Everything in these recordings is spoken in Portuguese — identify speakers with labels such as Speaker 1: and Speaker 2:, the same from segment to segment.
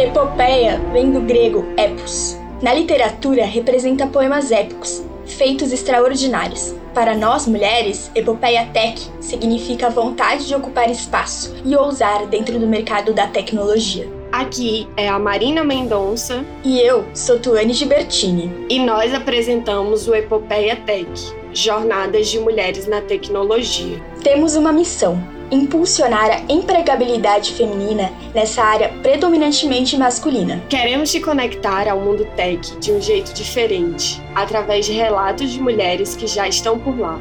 Speaker 1: Epopeia vem do grego epos. Na literatura, representa poemas épicos, feitos extraordinários. Para nós mulheres, epopeia tech significa vontade de ocupar espaço e ousar dentro do mercado da tecnologia.
Speaker 2: Aqui é a Marina Mendonça.
Speaker 1: E eu sou Tuane Gibertini.
Speaker 2: E nós apresentamos o Epopeia Tech Jornadas de Mulheres na Tecnologia.
Speaker 1: Temos uma missão: impulsionar a empregabilidade feminina nessa área predominantemente masculina.
Speaker 2: Queremos te conectar ao mundo tech de um jeito diferente, através de relatos de mulheres que já estão por lá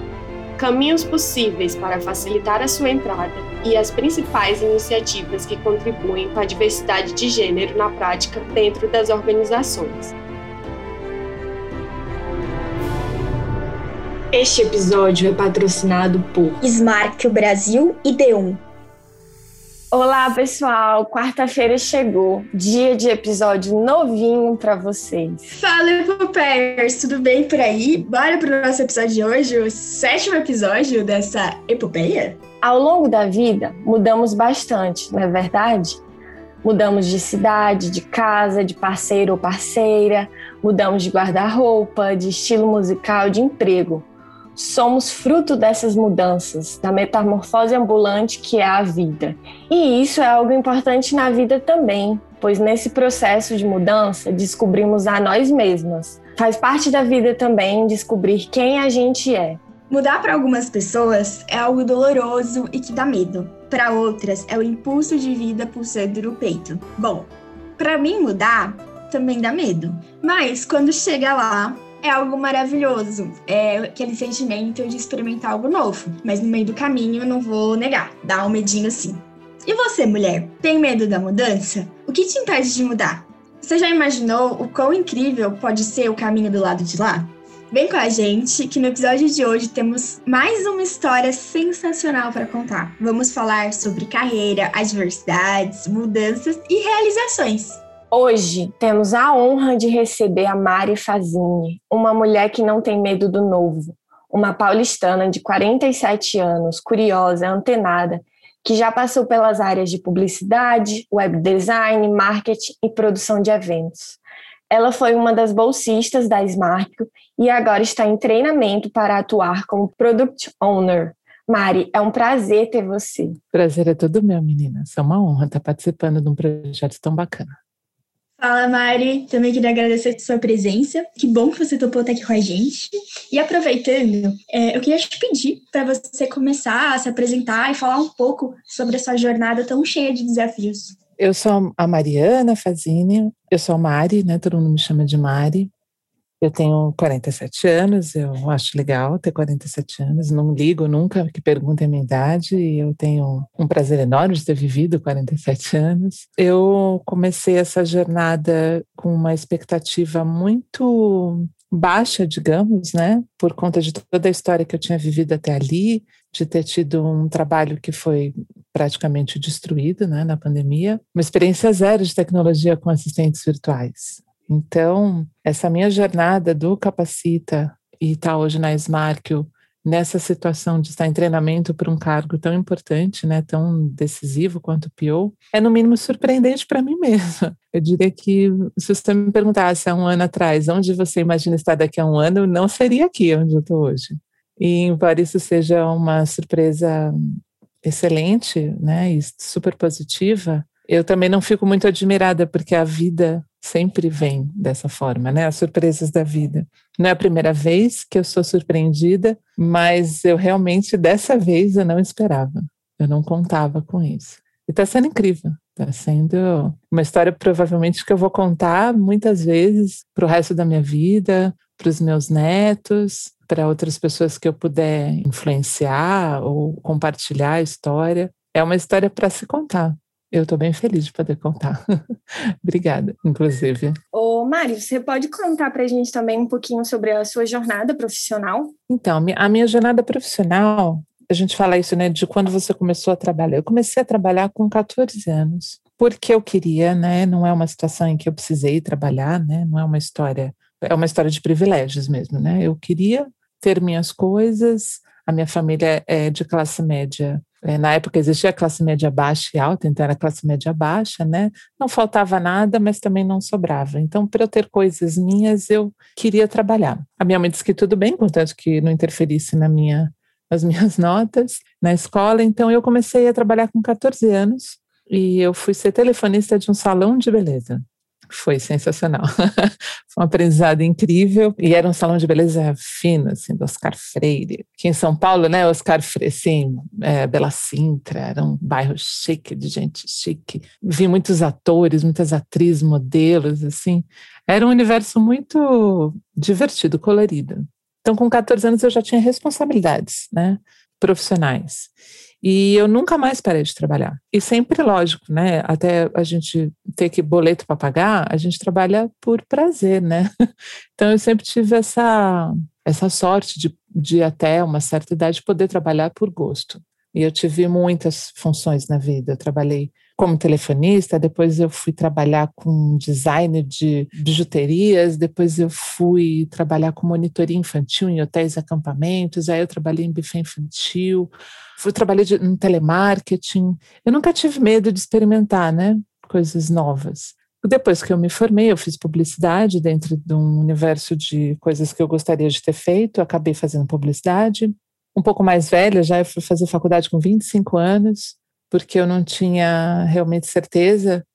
Speaker 2: caminhos possíveis para facilitar a sua entrada e as principais iniciativas que contribuem com a diversidade de gênero na prática dentro das organizações.
Speaker 1: Este episódio é patrocinado por
Speaker 3: Smart Brasil e D1.
Speaker 2: Olá, pessoal! Quarta-feira chegou, dia de episódio novinho para vocês.
Speaker 1: Fala, Epopeias! Tudo bem por aí? Bora pro nosso episódio de hoje, o sétimo episódio dessa epopeia?
Speaker 2: Ao longo da vida, mudamos bastante, não é verdade? Mudamos de cidade, de casa, de parceiro ou parceira, mudamos de guarda-roupa, de estilo musical, de emprego somos fruto dessas mudanças, da metamorfose ambulante que é a vida. E isso é algo importante na vida também, pois nesse processo de mudança descobrimos a nós mesmas. Faz parte da vida também descobrir quem a gente é.
Speaker 1: Mudar para algumas pessoas é algo doloroso e que dá medo. Para outras é o impulso de vida pulsando no peito. Bom, para mim mudar também dá medo. Mas quando chega lá, é algo maravilhoso. É aquele sentimento de experimentar algo novo. Mas no meio do caminho, não vou negar, dá um medinho assim. E você, mulher, tem medo da mudança? O que te impede de mudar? Você já imaginou o quão incrível pode ser o caminho do lado de lá? Vem com a gente que no episódio de hoje temos mais uma história sensacional para contar. Vamos falar sobre carreira, adversidades, mudanças e realizações.
Speaker 2: Hoje temos a honra de receber a Mari Fazini, uma mulher que não tem medo do novo, uma paulistana de 47 anos, curiosa, antenada, que já passou pelas áreas de publicidade, web design, marketing e produção de eventos. Ela foi uma das bolsistas da Smarco e agora está em treinamento para atuar como Product Owner. Mari, é um prazer ter você.
Speaker 4: Prazer é todo meu, menina. É uma honra estar participando de um projeto tão bacana.
Speaker 1: Fala, Mari. Também queria agradecer a sua presença. Que bom que você topou estar aqui com a gente. E aproveitando, é, eu queria te pedir para você começar a se apresentar e falar um pouco sobre a sua jornada tão cheia de desafios.
Speaker 4: Eu sou a Mariana Fazini, eu sou a Mari, né? Todo mundo me chama de Mari. Eu tenho 47 anos, eu acho legal ter 47 anos, não ligo nunca que perguntem a minha idade, e eu tenho um prazer enorme de ter vivido 47 anos. Eu comecei essa jornada com uma expectativa muito baixa, digamos, né, por conta de toda a história que eu tinha vivido até ali, de ter tido um trabalho que foi praticamente destruído, né, na pandemia, uma experiência zero de tecnologia com assistentes virtuais. Então, essa minha jornada do Capacita e estar tá hoje na Smarkio, nessa situação de estar em treinamento para um cargo tão importante, né, tão decisivo quanto o PO, é no mínimo surpreendente para mim mesma. Eu diria que se você me perguntasse há um ano atrás onde você imagina estar daqui a um ano, não seria aqui onde eu estou hoje. E embora isso seja uma surpresa excelente, né, e super positiva, eu também não fico muito admirada porque a vida sempre vem dessa forma, né? As surpresas da vida. Não é a primeira vez que eu sou surpreendida, mas eu realmente dessa vez eu não esperava. Eu não contava com isso. E está sendo incrível. Está sendo uma história provavelmente que eu vou contar muitas vezes para o resto da minha vida, para os meus netos, para outras pessoas que eu puder influenciar ou compartilhar a história. É uma história para se contar. Eu estou bem feliz de poder contar. Obrigada, inclusive.
Speaker 2: Ô, Mari, você pode contar para a gente também um pouquinho sobre a sua jornada profissional?
Speaker 4: Então, a minha jornada profissional, a gente fala isso, né, de quando você começou a trabalhar. Eu comecei a trabalhar com 14 anos, porque eu queria, né, não é uma situação em que eu precisei trabalhar, né, não é uma história, é uma história de privilégios mesmo, né. Eu queria ter minhas coisas, a minha família é de classe média na época existia classe média baixa e alta, então era classe média baixa, né? Não faltava nada, mas também não sobrava. Então, para eu ter coisas minhas, eu queria trabalhar. A minha mãe disse que tudo bem, contanto que não interferisse na minha, nas minhas notas na escola. Então, eu comecei a trabalhar com 14 anos e eu fui ser telefonista de um salão de beleza. Foi sensacional. Foi um aprendizado incrível. E era um salão de beleza fino, assim, do Oscar Freire. Aqui em São Paulo, né, Oscar Freire, assim, é, Bela Sintra, era um bairro chique, de gente chique. Vi muitos atores, muitas atrizes, modelos, assim. Era um universo muito divertido, colorido. Então, com 14 anos, eu já tinha responsabilidades, né, profissionais. E eu nunca mais parei de trabalhar. E sempre, lógico, né? Até a gente ter que boleto para pagar, a gente trabalha por prazer, né? Então eu sempre tive essa, essa sorte de, de até uma certa idade poder trabalhar por gosto. E eu tive muitas funções na vida. Eu trabalhei como telefonista, depois eu fui trabalhar com design de bijuterias, depois eu fui trabalhar com monitoria infantil em hotéis e acampamentos, aí eu trabalhei em buffet infantil, fui trabalhar em telemarketing. Eu nunca tive medo de experimentar, né, coisas novas. Depois que eu me formei, eu fiz publicidade dentro de um universo de coisas que eu gostaria de ter feito, acabei fazendo publicidade. Um pouco mais velha, já fui fazer faculdade com 25 anos, porque eu não tinha realmente certeza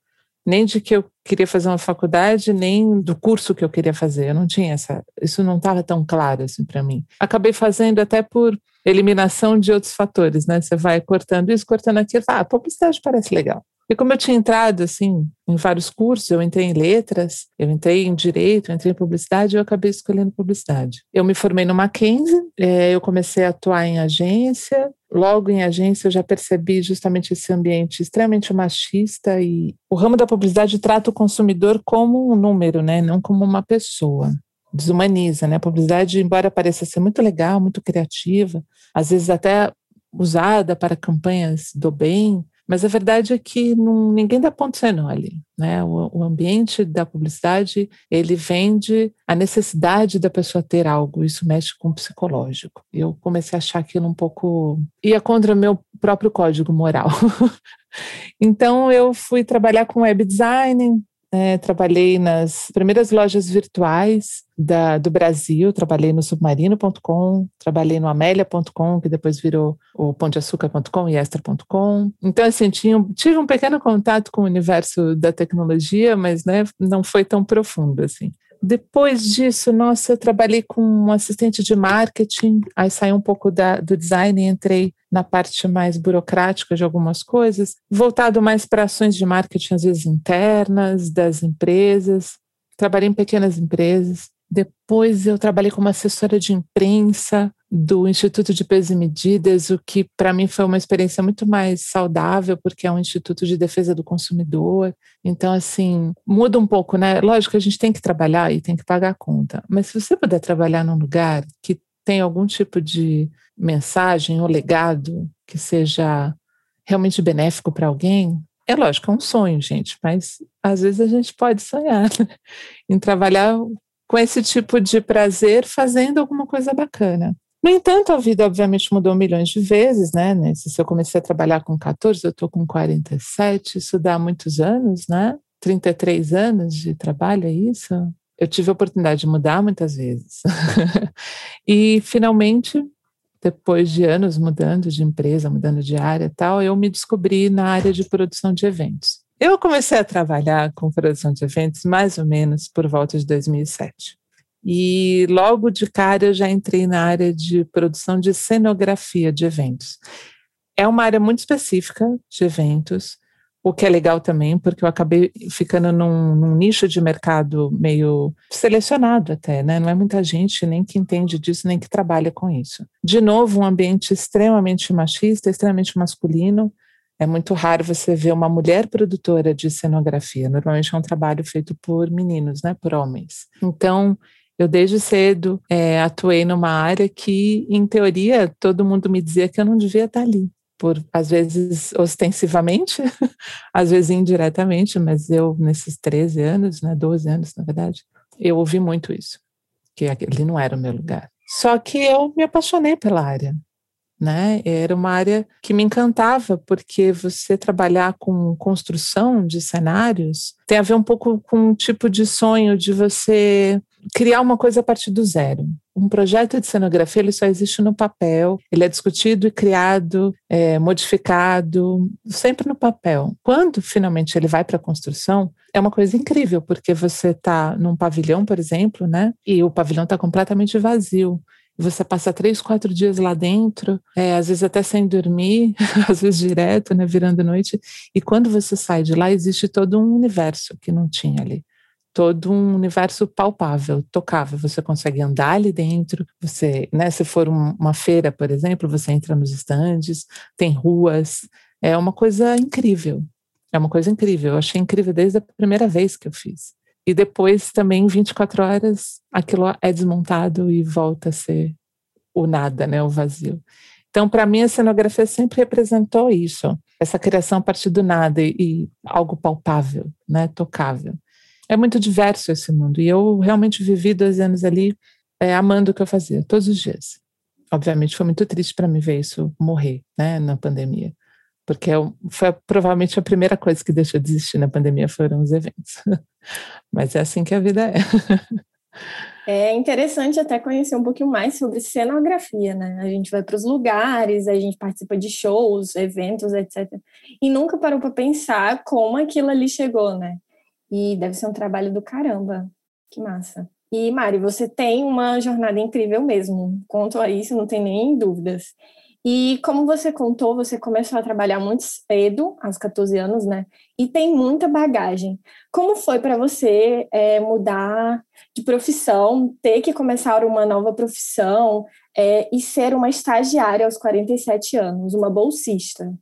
Speaker 4: nem de que eu queria fazer uma faculdade, nem do curso que eu queria fazer. Eu não tinha essa, isso não estava tão claro assim para mim. Acabei fazendo até por eliminação de outros fatores, né? Você vai cortando isso, cortando aquilo, ah, publicidade parece legal. E como eu tinha entrado assim em vários cursos, eu entrei em letras, eu entrei em direito, eu entrei em publicidade, eu acabei escolhendo publicidade. Eu me formei no Mackenzie, é, eu comecei a atuar em agência. Logo em agência eu já percebi justamente esse ambiente extremamente machista e o ramo da publicidade trata o consumidor como um número, né, não como uma pessoa. Desumaniza, né? A publicidade, embora pareça ser muito legal, muito criativa, às vezes até usada para campanhas do bem, mas a verdade é que não, ninguém dá ponto sem nó ali. Né? O, o, ambiente da publicidade, ele vende a necessidade da pessoa ter algo, isso mexe com o psicológico. Eu comecei a achar aquilo um pouco... ia contra meu próprio código moral. então eu fui trabalhar com web design, é, trabalhei nas primeiras lojas virtuais da, do Brasil, trabalhei no submarino.com, trabalhei no amélia.com, que depois virou o pãodeaçúcar.com e extra.com. Então, assim, tinha, tive um pequeno contato com o universo da tecnologia, mas né, não foi tão profundo assim. Depois disso, nossa, eu trabalhei com um assistente de marketing, aí saí um pouco da, do design e entrei na parte mais burocrática de algumas coisas, voltado mais para ações de marketing, às vezes internas, das empresas. Trabalhei em pequenas empresas. Depois eu trabalhei como assessora de imprensa do Instituto de Peso e Medidas, o que para mim foi uma experiência muito mais saudável, porque é um instituto de defesa do consumidor. Então, assim, muda um pouco, né? Lógico que a gente tem que trabalhar e tem que pagar a conta, mas se você puder trabalhar num lugar que tem algum tipo de mensagem ou legado que seja realmente benéfico para alguém, é lógico, é um sonho, gente, mas às vezes a gente pode sonhar né? em trabalhar com esse tipo de prazer fazendo alguma coisa bacana. No entanto, a vida obviamente mudou milhões de vezes, né? Se eu comecei a trabalhar com 14, eu estou com 47, isso dá muitos anos, né? 33 anos de trabalho, é isso? Eu tive a oportunidade de mudar muitas vezes. e finalmente, depois de anos mudando de empresa, mudando de área e tal, eu me descobri na área de produção de eventos. Eu comecei a trabalhar com produção de eventos mais ou menos por volta de 2007. E logo de cara eu já entrei na área de produção de cenografia de eventos. É uma área muito específica de eventos, o que é legal também, porque eu acabei ficando num, num, nicho de mercado meio selecionado até, né? Não é muita gente nem que entende disso, nem que trabalha com isso. De novo, um ambiente extremamente machista, extremamente masculino, é muito raro você ver uma mulher produtora de cenografia. Normalmente é um trabalho feito por meninos, né, por homens. Então, eu desde cedo é, atuei numa área que, em teoria, todo mundo me dizia que eu não devia estar ali. Por, às vezes, ostensivamente, às vezes indiretamente, mas eu, nesses 13 anos, né, 12 anos, na verdade, eu ouvi muito isso, que ali não era o meu lugar. Só que eu me apaixonei pela área. Né? Era uma área que me encantava, porque você trabalhar com construção de cenários tem a ver um pouco com um tipo de sonho de você criar uma coisa a partir do zero. Um projeto de cenografia ele só existe no papel, ele é discutido e criado, é, modificado, sempre no papel. Quando finalmente ele vai para a construção, é uma coisa incrível, porque você está num pavilhão, por exemplo, né? E o pavilhão está completamente vazio. Você passa três, quatro dias lá dentro, é, às vezes até sem dormir, às vezes direto, né, virando noite. E quando você sai de lá, existe todo um universo que não tinha ali. Todo um universo palpável, tocável. Você consegue andar ali dentro. Você, né, se for um, uma feira, por exemplo, você entra nos estandes, tem ruas. É uma coisa incrível. É uma coisa incrível. Eu achei incrível desde a primeira vez que eu fiz. E depois também, 24 horas, aquilo é desmontado e volta a ser o nada, né, o vazio. Então, para mim, a cenografia sempre representou isso, essa criação a partir do nada e, e, algo palpável, né, tocável. É muito diverso esse mundo e eu realmente vivi dois anos ali é, amando o que eu fazia, todos os dias. Obviamente, foi muito triste para mim ver isso morrer, né, na pandemia porque é foi provavelmente a primeira coisa que deixou de existir na pandemia foram os eventos. Mas é assim que a vida é.
Speaker 2: É interessante até conhecer um pouquinho mais sobre cenografia, né? A gente vai para os lugares, a gente participa de shows, eventos, etc. E nunca parou para pensar como aquilo ali chegou, né? E deve ser um trabalho do caramba. Que massa. E Mari, você tem uma jornada incrível mesmo. Quanto a isso, não tem nem dúvidas. E como você contou, você começou a trabalhar muito cedo, aos 14 anos, né? E tem muita bagagem. Como foi para você é, mudar de profissão, ter que começar uma nova profissão é, e ser uma estagiária aos 47 anos, uma bolsista?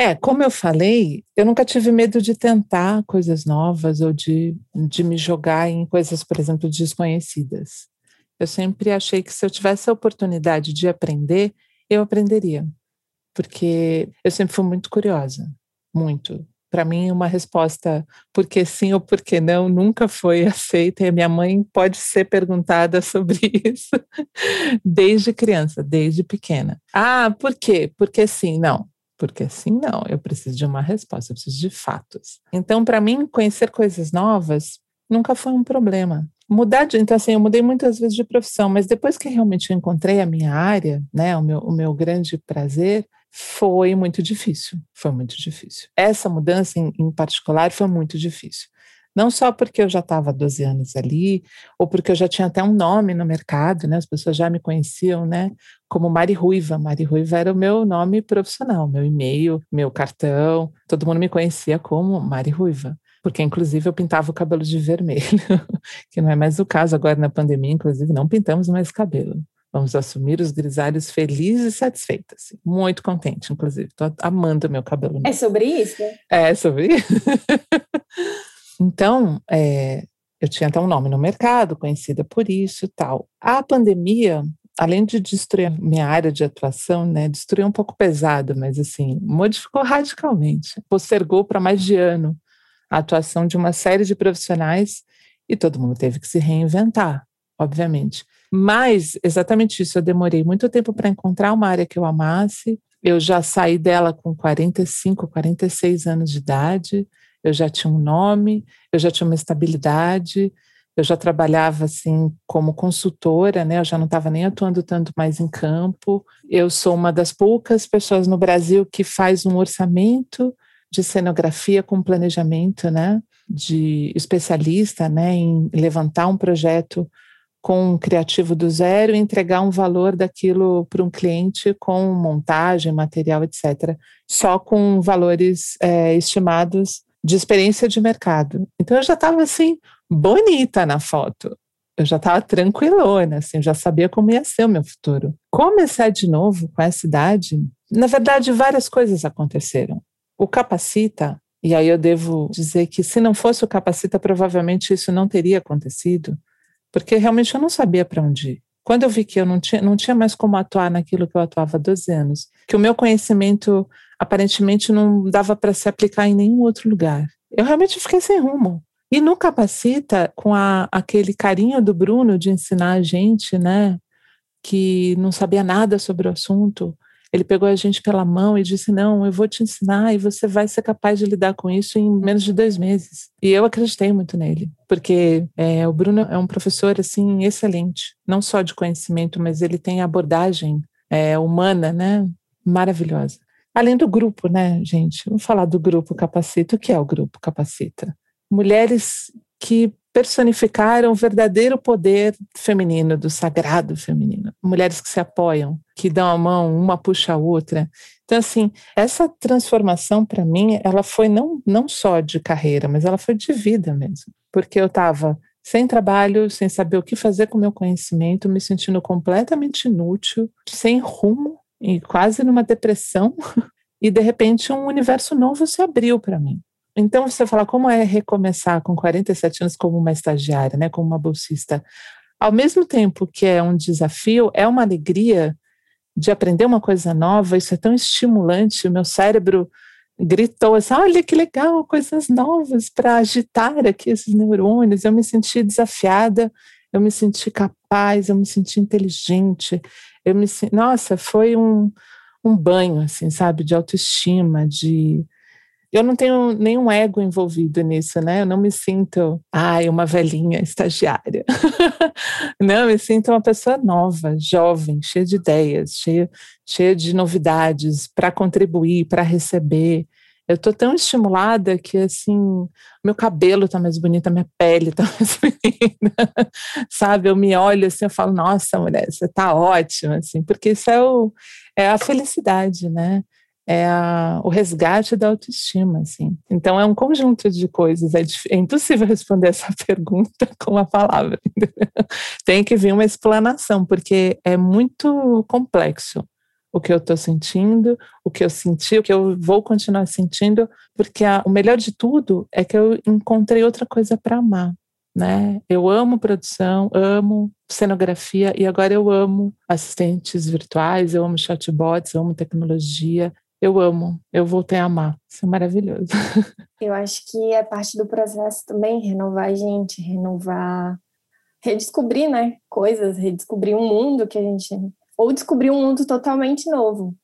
Speaker 4: É, como eu falei, eu nunca tive medo de tentar coisas novas ou de, de me jogar em coisas, por exemplo, desconhecidas. Eu sempre achei que se eu tivesse a oportunidade de aprender, eu aprenderia, porque eu sempre fui muito curiosa, muito. Para mim, uma resposta porque sim ou porque não nunca foi aceita, e a minha mãe pode ser perguntada sobre isso desde criança, desde pequena. Ah, por quê? Porque sim, não. Porque sim, não. Eu preciso de uma resposta, eu preciso de fatos. Então, para mim, conhecer coisas novas nunca foi um problema mudar de, então assim, eu mudei muitas vezes de profissão, mas depois que realmente eu encontrei a minha área, né, o meu, o meu grande prazer, foi muito difícil, foi muito difícil. Essa mudança em, em particular foi muito difícil. Não só porque eu já estava há 12 anos ali, ou porque eu já tinha até um nome no mercado, né? As pessoas já me conheciam, né? Como Mari Ruiva. Mari Ruiva era o meu nome profissional, meu e-mail, meu cartão. Todo mundo me conhecia como Mari Ruiva porque inclusive eu pintava o cabelo de vermelho, que não é mais o caso agora na pandemia, inclusive não pintamos mais cabelo. Vamos assumir os grisalhos felizes e satisfeitas. Muito contente, inclusive. Estou amando meu cabelo.
Speaker 2: É sobre isso?
Speaker 4: É sobre isso. então, é, eu tinha até um nome no mercado, conhecida por isso e tal. A pandemia, além de destruir minha área de atuação, né, destruiu um pouco pesado, mas assim, modificou radicalmente. Postergou para mais de ano a atuação de uma série de profissionais e todo mundo teve que se reinventar, obviamente. Mas exatamente isso, eu demorei muito tempo para encontrar uma área que eu amasse. Eu já saí dela com 45, 46 anos de idade. Eu já tinha um nome, eu já tinha uma estabilidade, eu já trabalhava assim como consultora, né? Eu já não estava nem atuando tanto mais em campo. Eu sou uma das poucas pessoas no Brasil que faz um orçamento de cenografia com planejamento, né, de especialista, né, em levantar um projeto com um criativo do zero e entregar um valor daquilo para um cliente com montagem, material, etc., só com valores é, estimados de experiência de mercado. Então eu já estava assim bonita na foto. Eu já estava tranquilona, assim, já sabia como ia ser o meu futuro. Começar de novo com essa idade, na verdade, várias coisas aconteceram. O capacita, e aí eu devo dizer que se não fosse o capacita, provavelmente isso não teria acontecido, porque realmente eu não sabia para onde ir. Quando eu vi que eu não tinha, não tinha mais como atuar naquilo que eu atuava há 12 anos, que o meu conhecimento aparentemente não dava para se aplicar em nenhum outro lugar, eu realmente fiquei sem rumo. E no Capacita, com a, aquele carinho do Bruno de ensinar a gente, né, que não sabia nada sobre o assunto, Ele pegou a gente pela mão e disse: Não, eu vou te ensinar e você vai ser capaz de lidar com isso em menos de dois meses. E eu acreditei muito nele, porque é, o Bruno é um professor assim excelente, não só de conhecimento, mas ele tem abordagem é, humana, né? Maravilhosa. Além do grupo, né, gente? Vamos falar do grupo Capacita. O que é o grupo Capacita? Mulheres que personificaram o verdadeiro poder feminino, do sagrado feminino. Mulheres que se apoiam, que dão a mão, uma puxa a outra. Então, assim, essa transformação para mim, ela foi não, não só de carreira, mas ela foi de vida mesmo. Porque eu estava sem trabalho, sem saber o que fazer com o meu conhecimento, me sentindo completamente inútil, sem rumo e quase numa depressão. E de repente um universo novo se abriu para mim. Então, você fala como é recomeçar com 47 anos como uma estagiária, né, como uma bolsista. Ao mesmo tempo que é um desafio, é uma alegria de aprender uma coisa nova, isso é tão estimulante, o meu cérebro gritou assim, olha que legal, coisas novas para agitar aqui esses neurônios, eu me senti desafiada, eu me senti capaz, eu me senti inteligente, eu me nossa, foi um, um banho, assim, sabe, de autoestima, de eu não tenho nenhum ego envolvido nisso, né? Eu não me sinto, ai, uma velhinha estagiária. não, eu me sinto uma pessoa nova, jovem, cheia de ideias, cheia, cheia de novidades para contribuir, para receber. Eu estou tão estimulada que, assim, meu cabelo está mais bonito, minha pele está mais bonita, sabe? Eu me olho assim, eu falo, nossa, mulher, você está ótima, assim, porque isso é, o, é a felicidade, né? É a, o resgate da autoestima, assim. Então é um conjunto de coisas. É, é impossível responder essa pergunta com uma palavra. Tem que vir uma explanação, porque é muito complexo o que eu estou sentindo, o que eu senti, o que eu vou continuar sentindo, porque a, o melhor de tudo é que eu encontrei outra coisa para amar. Né? Eu amo produção, amo cenografia e agora eu amo assistentes virtuais, eu amo chatbots, eu amo tecnologia, eu amo, eu voltei a amar. Isso é maravilhoso.
Speaker 2: Eu acho que é parte do processo também renovar a gente, renovar, redescobrir, né, coisas, redescobrir um mundo que a gente ou descobrir um mundo totalmente novo.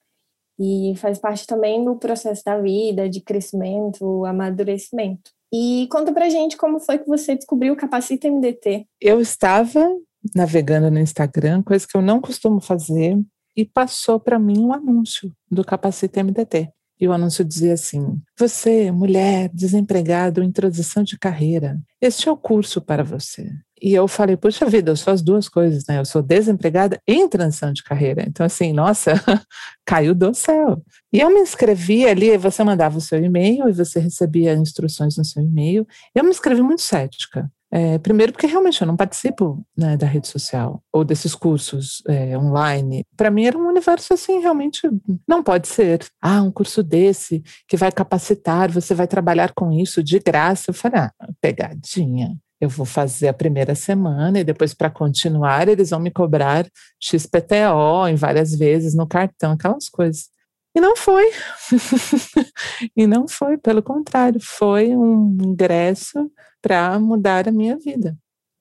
Speaker 2: E faz parte também do processo da vida, de crescimento, amadurecimento. E conta pra gente como foi que você descobriu o Capacita MDT.
Speaker 4: Eu estava navegando no Instagram, coisa que eu não costumo fazer, e passou para mim um anúncio do Capacita MDT. E o anúncio dizia assim: Você, mulher, desempregado em transição de carreira, este é o curso para você. E eu falei: Puxa vida, eu sou as duas coisas, né? Eu sou desempregada em transição de carreira. Então, assim, nossa, caiu do céu. E eu me inscrevi ali, você mandava o seu e-mail e você recebia instruções no seu e-mail. Eu me inscrevi muito cética. É, primeiro, porque realmente eu não participo né, da rede social ou desses cursos é, online. Para mim era um universo assim, realmente não pode ser. Ah, um curso desse que vai capacitar, você vai trabalhar com isso de graça. Eu falei, ah, pegadinha. Eu vou fazer a primeira semana e depois, para continuar, eles vão me cobrar XPTO em várias vezes no cartão, aquelas coisas. E não foi. e não foi, pelo contrário, foi um ingresso para mudar a minha vida,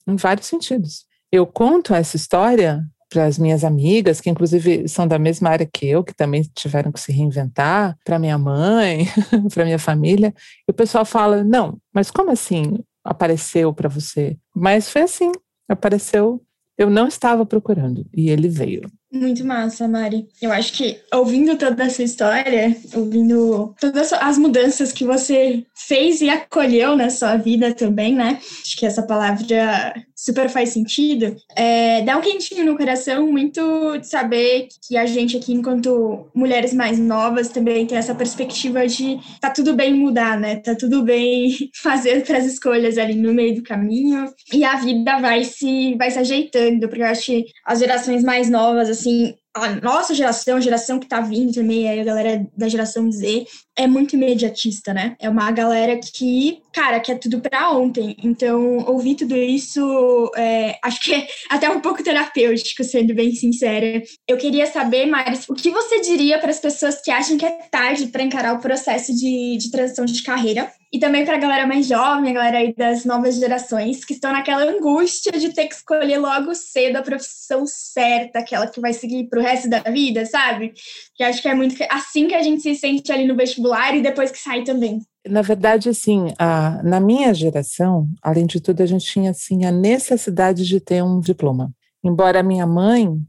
Speaker 4: em vários sentidos. Eu conto essa história para as minhas amigas, que inclusive são da mesma área que eu, que também tiveram que se reinventar, para minha mãe, para minha família, e o pessoal fala: "Não, mas como assim apareceu para você?" Mas foi assim, apareceu, eu não estava procurando e ele veio.
Speaker 1: Muito massa, Mari. Eu acho que ouvindo toda essa história, ouvindo todas as mudanças que você fez e acolheu na sua vida também, né? Acho que essa palavra super faz sentido. É, dá um quentinho no coração muito de saber que a gente aqui, enquanto mulheres mais novas, também tem essa perspectiva de tá tudo bem mudar, né? Tá tudo bem fazer outras escolhas ali no meio do caminho e a vida vai se vai se ajeitando, porque eu acho que as gerações mais novas assim, a nossa geração, a geração que tá vindo também, a galera da geração Z, é muito imediatista, né? É uma galera que, cara, quer tudo para ontem. Então, ouvir tudo isso, é, acho que é até um pouco terapêutico, sendo bem sincera. Eu queria saber, Maris, o que você diria para as pessoas que acham que é tarde para encarar o processo de, de transição de carreira? E também para a galera mais jovem, a galera aí das novas gerações, que estão naquela angústia de ter que escolher logo cedo a profissão certa, aquela que vai seguir para o resto da vida, sabe? Que acho que é muito assim que a gente se sente ali no vestibular e depois que sai também.
Speaker 4: Na verdade, assim, a, na minha geração, além de tudo, a gente tinha assim a necessidade de ter um diploma. Embora a minha mãe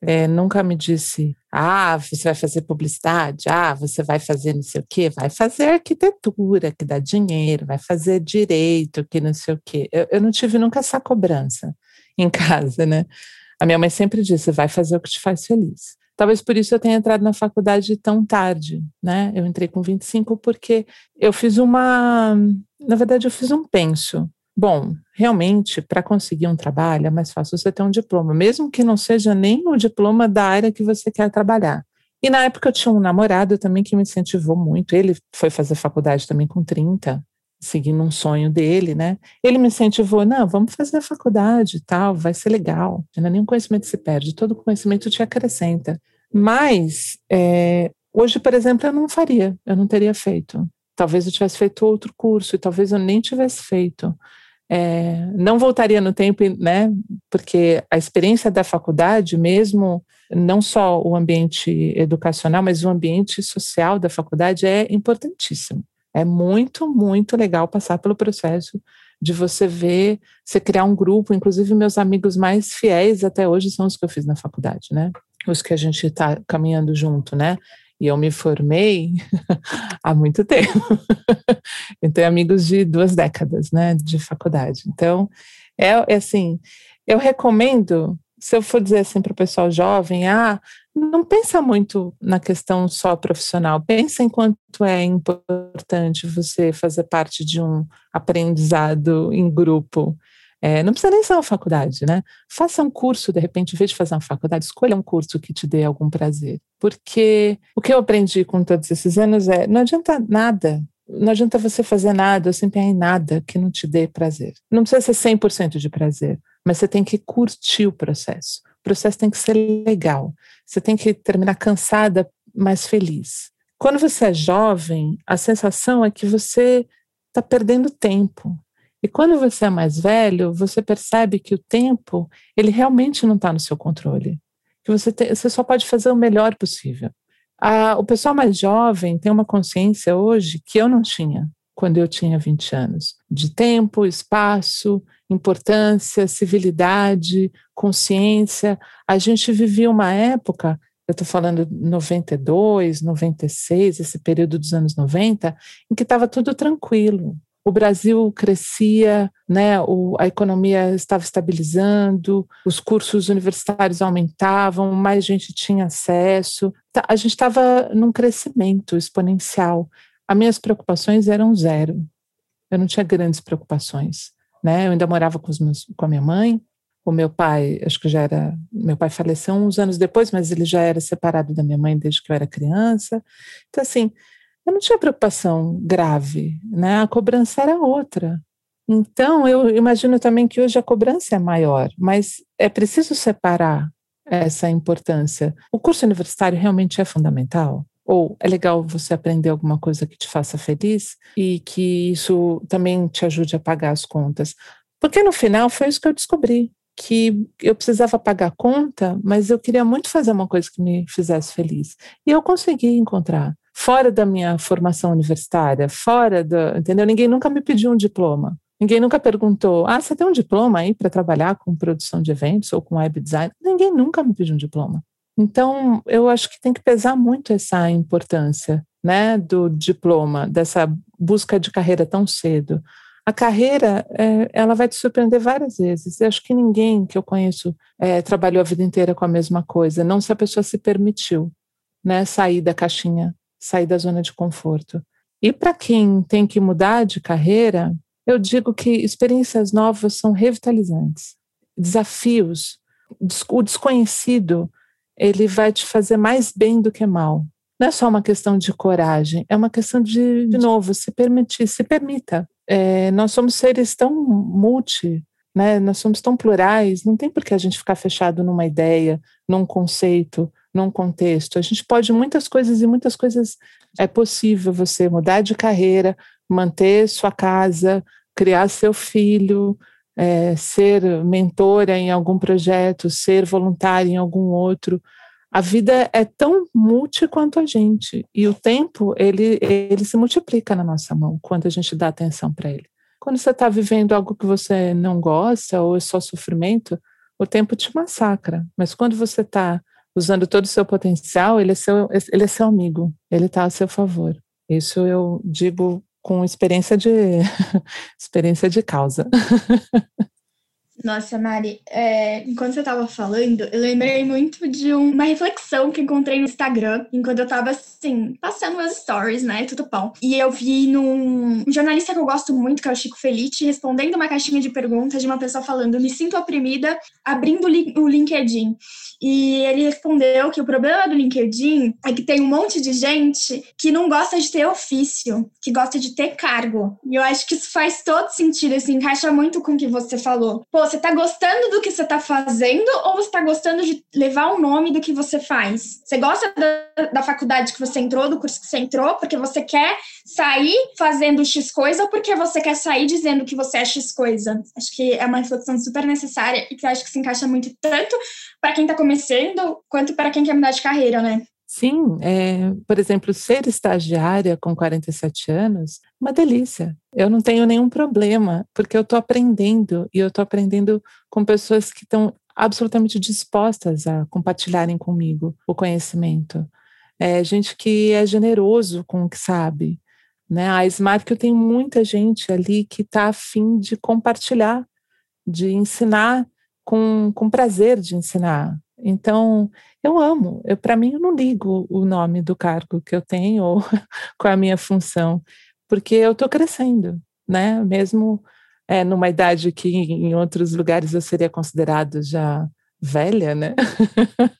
Speaker 4: é, nunca me disse, ah, você vai fazer publicidade, ah, você vai fazer não sei o quê, vai fazer arquitetura, que dá dinheiro, vai fazer direito, que não sei o quê. Eu, eu não tive nunca essa cobrança em casa, né? A minha mãe sempre disse, vai fazer o que te faz feliz. Talvez por isso eu tenha entrado na faculdade tão tarde, né? Eu entrei com 25 porque eu fiz uma, na verdade eu fiz um penso. Bom, realmente, para conseguir um trabalho é mais fácil você ter um diploma, mesmo que não seja nem o diploma da área que você quer trabalhar. E na época eu tinha um namorado também que me incentivou muito. Ele foi fazer faculdade também com 30, seguindo um sonho dele, né? Ele me incentivou, não, vamos fazer a faculdade e tal, vai ser legal. Não nenhum conhecimento se perde, todo conhecimento te acrescenta. Mas é, hoje, por exemplo, eu não faria, eu não teria feito. Talvez eu tivesse feito outro curso e talvez eu nem tivesse feito. É, não voltaria no tempo, né? Porque a experiência da faculdade, mesmo não só o ambiente educacional, mas o ambiente social da faculdade é importantíssimo. É muito, muito legal passar pelo processo de você ver, você criar um grupo. Inclusive, meus amigos mais fiéis até hoje são os que eu fiz na faculdade, né? Os que a gente está caminhando junto, né? E eu me formei há muito tempo. eu tenho amigos de duas décadas, né, de faculdade. Então, é, é assim, eu recomendo, se eu for dizer assim para o pessoal jovem, ah, não pensa muito na questão só profissional, pensa em quanto é importante você fazer parte de um aprendizado em grupo, é, não precisa nem ser uma faculdade, né? Faça um curso, de repente, em vez de fazer uma faculdade, escolha um curso que te dê algum prazer. Porque o que eu aprendi com todos esses anos é: não adianta nada não adianta você fazer nada ou se empenhar em nada que não te dê prazer. Não precisa ser 100% de prazer, mas você tem que curtir o processo. O processo tem que ser legal. Você tem que terminar cansada, mas feliz. Quando você é jovem, a sensação é que você está perdendo tempo. E quando você é mais velho, você percebe que o tempo, ele realmente não está no seu controle. Que você, te, você só pode fazer o melhor possível. O pessoal mais jovem tem uma consciência hoje que eu não tinha quando eu tinha 20 anos, de tempo, espaço, importância, civilidade, consciência. A gente vivia uma época, eu estou falando 92, 96, esse período dos anos 90, em que estava tudo tranquilo, o Brasil crescia, né, o, a economia estava estabilizando, os cursos universitários aumentavam, mais gente tinha acesso, tá, a gente estava num crescimento exponencial. As minhas preocupações eram zero, eu não tinha grandes preocupações. Né? Eu ainda morava com, meus, com a minha mãe, o meu pai, acho que já era, meu pai faleceu uns anos depois, mas ele já era separado da minha mãe desde que eu era criança. Então, assim, eu não tinha preocupação grave, né? A cobrança era outra. Então, eu imagino também que hoje a cobrança é maior, mas é preciso separar essa importância. O curso universitário realmente é fundamental? Ou é legal você aprender alguma coisa que te faça feliz e que isso também te ajude a pagar as contas? Porque no final foi isso que eu descobri que eu precisava pagar conta, mas eu queria muito fazer uma coisa que me fizesse feliz. E eu consegui encontrar fora da minha formação universitária, fora da, entendeu? Ninguém nunca me pediu um diploma. Ninguém nunca perguntou: "Ah, você tem um diploma aí para trabalhar com produção de eventos ou com web design?" Ninguém nunca me pediu um diploma. Então, eu acho que tem que pesar muito essa importância, né, do diploma, dessa busca de carreira tão cedo. A carreira, é, ela vai te surpreender várias vezes. Eu acho que ninguém que eu conheço é, trabalhou a vida inteira com a mesma coisa, não se a pessoa se permitiu, né, sair da caixinha sair da zona de conforto. E para quem tem que mudar de carreira, eu digo que experiências novas são revitalizantes. Desafios, o desconhecido, ele vai te fazer mais bem do que mal. não é só uma questão de coragem, é uma questão de, de novo, se permitir, se permita. É, nós somos seres tão multi, né? Nós somos tão plurais, não tem por que a gente ficar fechado numa ideia, num conceito, num contexto. A gente pode muitas coisas e muitas coisas é possível você mudar de carreira, manter sua casa, criar seu filho, é, ser mentora em algum projeto, ser voluntária em algum outro. A vida é tão multi quanto a gente e o tempo ele ele se multiplica na nossa mão quando a gente dá atenção para ele. Quando você está vivendo algo que você não gosta ou é só sofrimento, o tempo te massacra. Mas quando você está usando todo o seu potencial, ele é seu, ele é seu amigo, ele está a seu favor. Isso eu digo com experiência de experiência de causa.
Speaker 1: Nossa, Mari, é, enquanto você estava falando, eu lembrei muito de uma reflexão que encontrei no Instagram, enquanto eu estava assim, passando meus stories, né? Tudo bom. E eu vi num um jornalista que eu gosto muito, que é o Chico Felite, respondendo uma caixinha de perguntas de uma pessoa falando: Me sinto oprimida abrindo o LinkedIn. E ele respondeu que o problema do LinkedIn é que tem um monte de gente que não gosta de ter ofício, que gosta de ter cargo. E eu acho que isso faz todo sentido, assim, encaixa muito com o que você falou. Pô, você tá gostando do que você tá fazendo ou você tá gostando de levar o nome do que você faz? Você gosta da, da faculdade que você entrou, do curso que você entrou, porque você quer sair fazendo X coisa ou porque você quer sair dizendo que você é X coisa? Acho que é uma reflexão super necessária e que acho que se encaixa muito tanto para quem tá começando quanto para quem quer mudar de carreira, né?
Speaker 4: Sim, é, por exemplo, ser estagiária com 47 anos, uma delícia. Eu não tenho nenhum problema, porque eu estou aprendendo e eu estou aprendendo com pessoas que estão absolutamente dispostas a compartilharem comigo o conhecimento. É gente que é generoso com o que sabe. Né? A Smart, tenho muita gente ali que está afim de compartilhar, de ensinar com, com prazer de ensinar. Então, eu amo. Eu, Para mim, eu não ligo o nome do cargo que eu tenho ou com a minha função, porque eu estou crescendo, né? Mesmo é, numa idade que em outros lugares eu seria considerado já velha, né?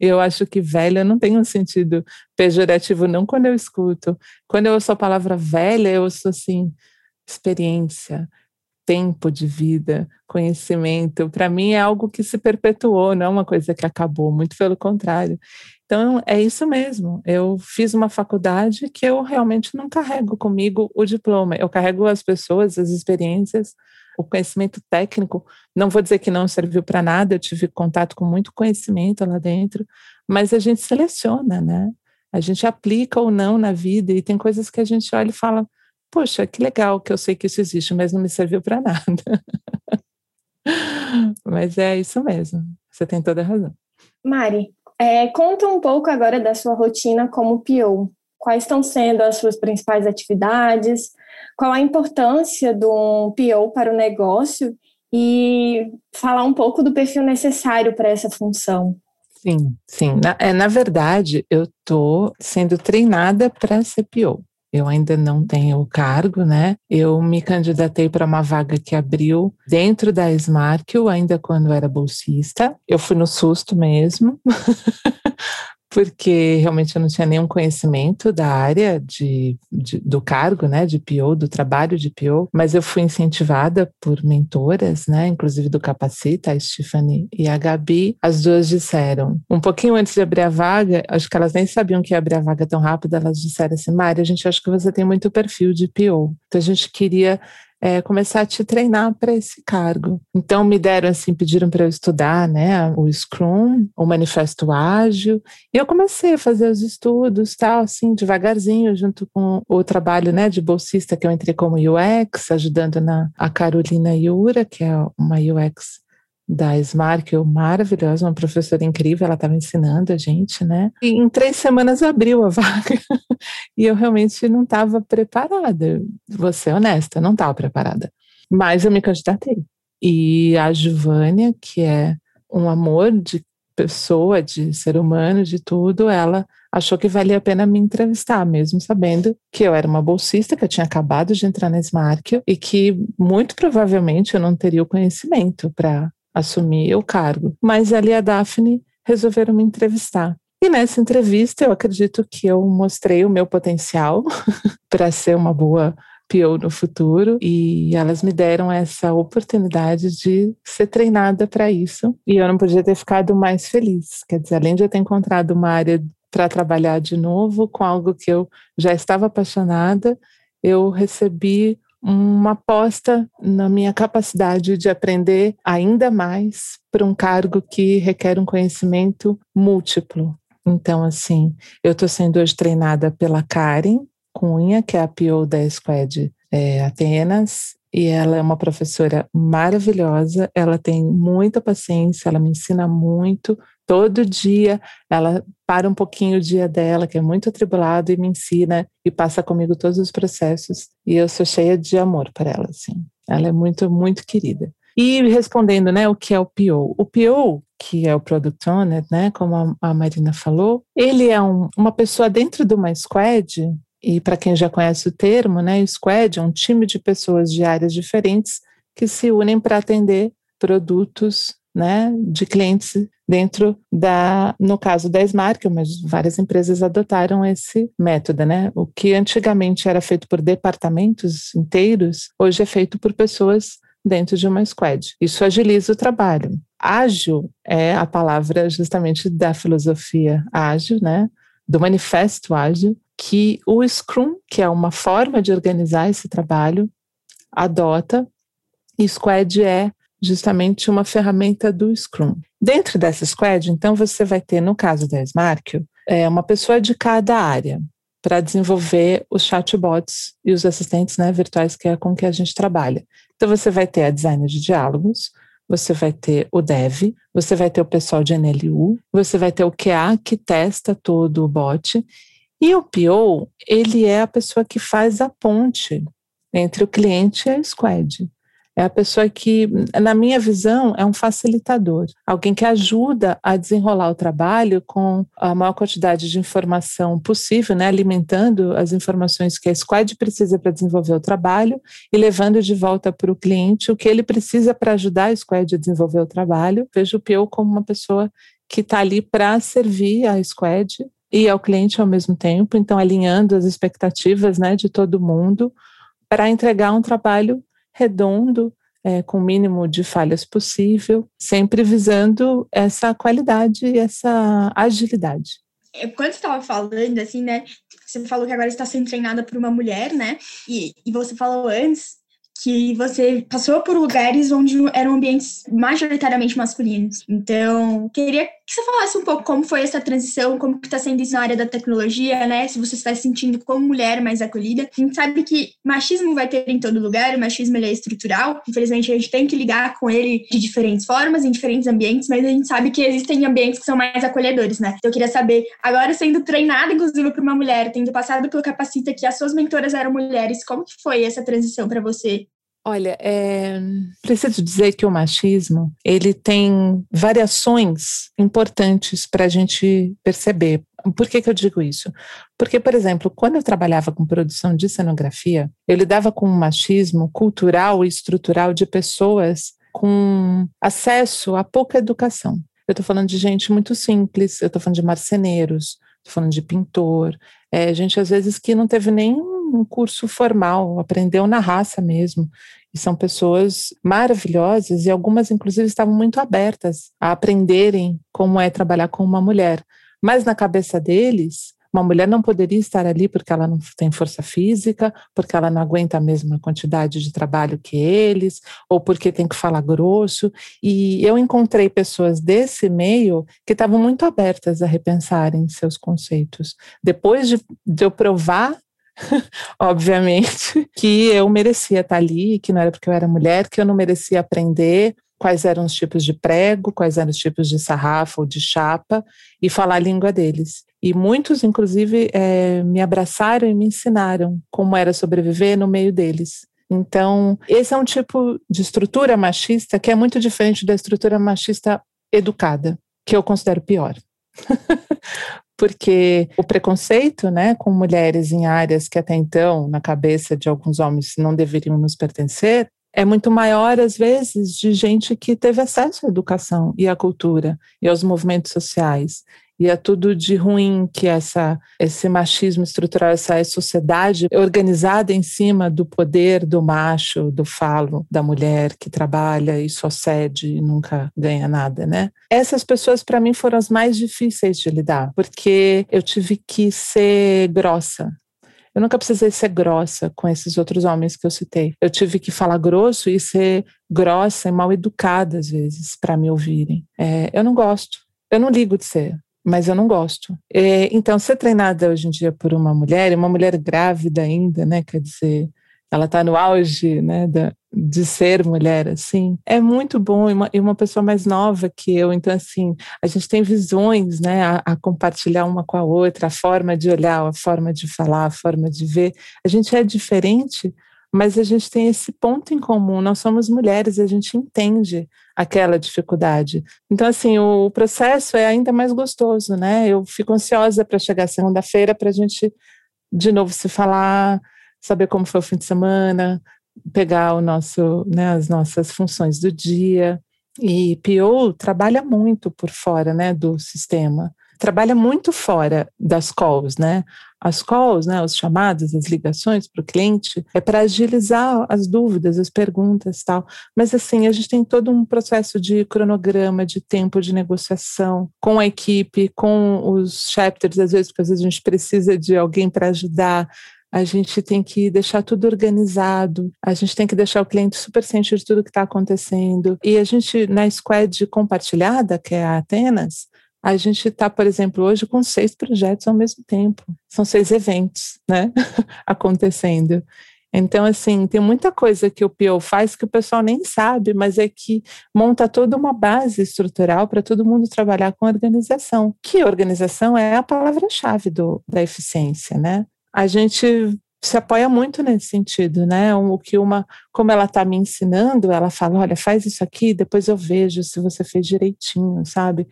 Speaker 4: eu acho que velha não tem um sentido pejorativo, não quando eu escuto. Quando eu ouço a palavra velha, eu ouço assim, experiência, tempo de vida, conhecimento, para mim é algo que se perpetuou, não é uma coisa que acabou, muito pelo contrário. Então, é isso mesmo. Eu fiz uma faculdade que eu realmente não carrego comigo o diploma. Eu carrego as pessoas, as experiências, o conhecimento técnico. Não vou dizer que não serviu para nada, eu tive contato com muito conhecimento lá dentro, mas a gente seleciona, né? A gente aplica ou não na vida e tem coisas que a gente olha e fala: poxa, que legal que eu sei que isso existe, mas não me serviu para nada. mas é isso mesmo, você tem toda a razão.
Speaker 2: Mari, é, conta um pouco agora da sua rotina como PO. Quais estão sendo as suas principais atividades? Qual a importância do PO para o negócio? E falar um pouco do perfil necessário para essa função.
Speaker 4: Sim, sim. Na, é, na verdade, eu estou sendo treinada para ser PO. Eu ainda não tenho o cargo, né? Eu me candidatei para uma vaga que abriu dentro da Smarkle, ainda quando era bolsista. Eu fui no susto mesmo, porque realmente eu não tinha nenhum conhecimento da área de, de, do cargo, né, de PO, do trabalho de PO, mas eu fui incentivada por mentoras, né, inclusive do Capacita, a Stephanie e a Gabi. As duas disseram, um pouquinho antes de abrir a vaga, acho que elas nem sabiam que ia abrir a vaga tão rápido, elas disseram assim, Mari, a gente acha que você tem muito perfil de PO, então a gente queria é, começar a te treinar para esse cargo. Então me deram assim, pediram para eu estudar, né, o Scrum, o Manifesto Ágil, e eu comecei a fazer os estudos, tal, assim, devagarzinho, junto com o trabalho, né, de bolsista que eu entrei como UX, ajudando na a Carolina Yura, que é uma UX da Smart, é maravilhosa, uma professora incrível, ela estava ensinando a gente, né? E em três semanas abriu a vaga e eu realmente não estava preparada, vou ser honesta, não estava preparada. Mas eu me candidatei. E a Giovânia, que é um amor de pessoa, de ser humano, de tudo, ela achou que valia a pena me entrevistar, mesmo sabendo que eu era uma bolsista, que eu tinha acabado de entrar na Smart e que muito provavelmente eu não teria o conhecimento para assumir o cargo. Mas ali a Daphne resolveram me entrevistar. E nessa entrevista, eu acredito que eu mostrei o meu potencial para ser uma boa PO no futuro e elas me deram essa oportunidade de ser treinada para isso e eu não podia ter ficado mais feliz. Quer dizer, além de eu ter encontrado uma área para trabalhar de novo com algo que eu já estava apaixonada, eu recebi uma aposta na minha capacidade de aprender ainda mais para um cargo que requer um conhecimento múltiplo. Então, assim, eu estou sendo hoje treinada pela Karen Cunha, que é a PO da Squad é, Atenas, e ela é uma professora maravilhosa, ela tem muita paciência, ela me ensina muito. Todo dia ela para um pouquinho o dia dela, que é muito atribulado, e me ensina e passa comigo todos os processos. E eu sou cheia de amor para ela, assim. Ela é muito, muito querida. E respondendo, né, o que é o PO? O PO, que é o Product Owner, né, como a, a Marina falou, ele é um, uma pessoa dentro de uma squad, e para quem já conhece o termo, né, squad é um time de pessoas de áreas diferentes que se unem para atender produtos, né, de clientes dentro da, no caso da Smart, mas várias empresas adotaram esse método, né? O que antigamente era feito por departamentos inteiros, hoje é feito por pessoas dentro de uma squad. Isso agiliza o trabalho. Ágil é a palavra justamente da filosofia ágil, né? Do manifesto ágil, que o Scrum, que é uma forma de organizar esse trabalho, adota, e Squad é justamente uma ferramenta do Scrum. Dentro dessa Squad, então, você vai ter, no caso da Smarkio, é, uma pessoa de cada área para desenvolver os chatbots e os assistentes né, virtuais que é com que a gente trabalha. Então, você vai ter a designer de diálogos, você vai ter o dev, você vai ter o pessoal de NLU, você vai ter o QA que testa todo o bot, e o PO, ele é a pessoa que faz a ponte entre o cliente e a squad. É a pessoa que, na minha visão, é um facilitador, alguém que ajuda a desenrolar o trabalho com a maior quantidade de informação possível, né, alimentando as informações que a squad precisa para desenvolver o trabalho e levando de volta para o cliente o que ele precisa para ajudar a squad a desenvolver o trabalho. Vejo o PO como uma pessoa que está ali para servir a squad e ao cliente ao mesmo tempo, então alinhando as expectativas né, de todo mundo para entregar um trabalho redondo, é, com o mínimo de falhas possível, sempre visando essa qualidade e essa agilidade.
Speaker 1: É, quando você estava falando, assim, né? Você falou que agora está sendo treinada por uma mulher, né? E, e você falou antes que você passou por lugares onde eram ambientes majoritariamente masculinos. Então, queria que você falasse um pouco como foi essa transição, como que está sendo isso na área da tecnologia, né? Se você está se sentindo como mulher mais acolhida. A gente sabe que machismo vai ter em todo lugar, o machismo ele é estrutural. Infelizmente, a gente tem que lidar com ele de diferentes formas, em diferentes ambientes, mas a gente sabe que existem ambientes que são mais acolhedores, né? Então, eu queria saber, agora sendo treinada, inclusive, por uma mulher, tendo passado pelo Capacita, que as suas mentoras eram mulheres, como que foi essa transição para você?
Speaker 4: Olha, é, preciso dizer que o machismo ele tem variações importantes para a gente perceber. Por que, que eu digo isso? Porque, por exemplo, quando eu trabalhava com produção de cenografia, eu lidava com um machismo cultural e estrutural de pessoas com acesso a pouca educação. Eu estou falando de gente muito simples, eu estou falando de marceneiros, estou falando de pintor, é, gente às vezes que não teve nem um curso formal, aprendeu na raça mesmo. E são pessoas maravilhosas e algumas, inclusive, estavam muito abertas a aprenderem como é trabalhar com uma mulher. Mas na cabeça deles, uma mulher não poderia estar ali porque ela não tem força física, porque ela não aguenta a mesma quantidade de trabalho que eles, ou porque tem que falar grosso. E eu encontrei pessoas desse meio que estavam muito abertas a repensarem seus conceitos. Depois de, de eu provar obviamente, que eu merecia estar ali, que não era porque eu era mulher, que eu não merecia aprender quais eram os tipos de prego, quais eram os tipos de sarrafa ou de chapa e falar a língua deles. E muitos, inclusive, é, me abraçaram e me ensinaram como era sobreviver no meio deles. Então, esse é um tipo de estrutura machista que é muito diferente da estrutura machista educada, que eu considero pior. porque o preconceito né, com mulheres em áreas que até então, na cabeça de alguns homens, não deveriam nos pertencer, é muito maior, às vezes, de gente que teve acesso à educação e à cultura e aos movimentos sociais. E é tudo de ruim que essa esse machismo estrutural, essa sociedade organizada em cima do poder do macho, do falo, da mulher que trabalha e só cede e nunca ganha nada, né? Essas pessoas para mim foram as mais difíceis de lidar, porque eu tive que ser grossa, eu nunca precisei ser grossa com esses outros homens que eu citei. Eu tive que falar grosso e ser grossa e mal educada às vezes para me ouvirem. É, eu não gosto. Eu não ligo de ser mas eu não gosto. É, então, ser treinada hoje em dia por uma mulher, uma mulher grávida ainda, né? Quer dizer, ela está no auge, né? Da, de ser mulher, assim, é muito bom e uma, e uma, pessoa mais nova que eu. Então, assim, a gente tem visões, né? A, a, compartilhar uma com a outra, a forma de olhar, a forma de falar, a forma de ver. A gente é diferente, mas a gente tem esse ponto em comum. Nós somos mulheres, a gente entende aquela dificuldade. Então, assim, o processo é ainda mais gostoso, né? Eu fico ansiosa para chegar segunda-feira para a gente de novo se falar, saber como foi o fim de semana, pegar o nosso, né, as nossas funções do dia. E PO trabalha muito por fora, né, do sistema trabalha muito fora das calls, né? As calls, né, os chamados, as ligações para o cliente, é para agilizar as dúvidas, as perguntas tal. Mas assim, a gente tem todo um processo de cronograma, de tempo de negociação com a equipe, com os chapters, às vezes, porque às vezes a gente precisa de alguém para ajudar a gente tem que deixar tudo organizado, a gente tem que deixar o cliente super ciente de tudo que está acontecendo. E a gente, na squad compartilhada, que é a Atenas, a gente está, por exemplo, hoje com seis projetos ao mesmo tempo. São seis eventos, né, acontecendo. Então, assim, tem muita coisa que o PO faz que o pessoal nem sabe, mas é que monta toda uma base estrutural para todo mundo trabalhar com organização. Que organização é a palavra-chave da eficiência, né? A gente se apoia muito nesse sentido, né? O que uma, como ela está me ensinando, ela fala, olha, faz isso aqui, depois eu vejo se você fez direitinho, sabe?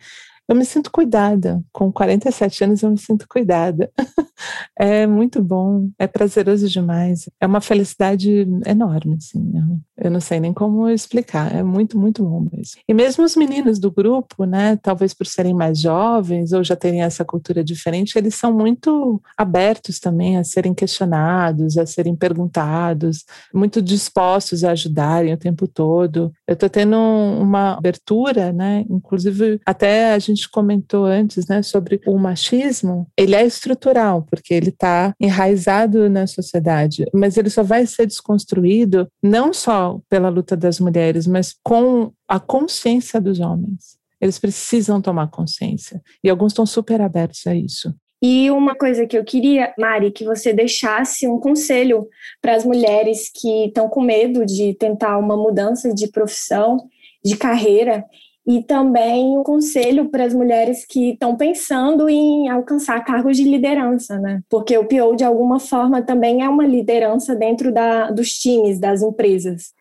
Speaker 4: Eu me sinto cuidada. Com 47 anos, eu me sinto cuidada. é muito bom, é prazeroso demais. É uma felicidade enorme, assim. Eu não sei nem como explicar. É muito, muito bom mesmo. E mesmo os meninos do grupo, né, talvez por serem mais jovens ou já terem essa cultura diferente, eles são muito abertos também a serem questionados, a serem perguntados, muito dispostos a ajudarem o tempo todo. Eu estou tendo uma abertura, né, inclusive até a gente gente comentou antes, né, sobre o machismo, ele é estrutural, porque ele está enraizado na sociedade, mas ele só vai ser desconstruído não só pela luta das mulheres, mas com a consciência dos homens. Eles precisam tomar consciência. E alguns estão super abertos a isso.
Speaker 2: E uma coisa que eu queria, Mari, que você deixasse um conselho para as mulheres que estão com medo de tentar uma mudança de profissão, de carreira e também um conselho para as mulheres que estão pensando em alcançar cargos de liderança, né? Porque o PO, de alguma forma, também é uma liderança dentro da, dos times, das empresas.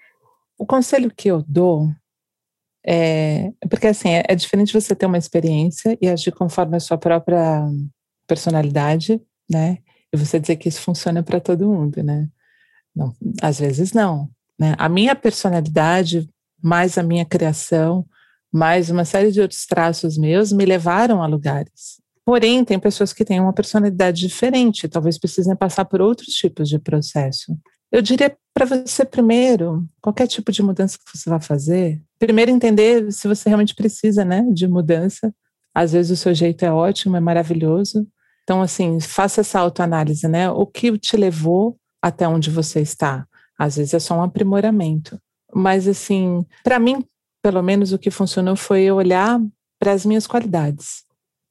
Speaker 4: O conselho que eu dou é. Porque, assim, é, é diferente você ter uma experiência e agir conforme a sua própria personalidade, né? E você dizer que isso funciona para todo mundo, né? Não, às vezes não. Né? A minha personalidade, mais a minha criação, mas uma série de outros traços meus me levaram a lugares. Porém, tem pessoas que têm uma personalidade diferente, talvez precisem passar por outros tipos de processo. Eu diria para você primeiro, qualquer tipo de mudança que você vai fazer, primeiro entender se você realmente precisa, né, de mudança. Às vezes o seu jeito é ótimo, é maravilhoso. Então, assim, faça essa autoanálise, né? O que te levou até onde você está? Às vezes é só um aprimoramento. Mas, assim, para mim, pelo menos o que funcionou foi eu olhar para as minhas qualidades.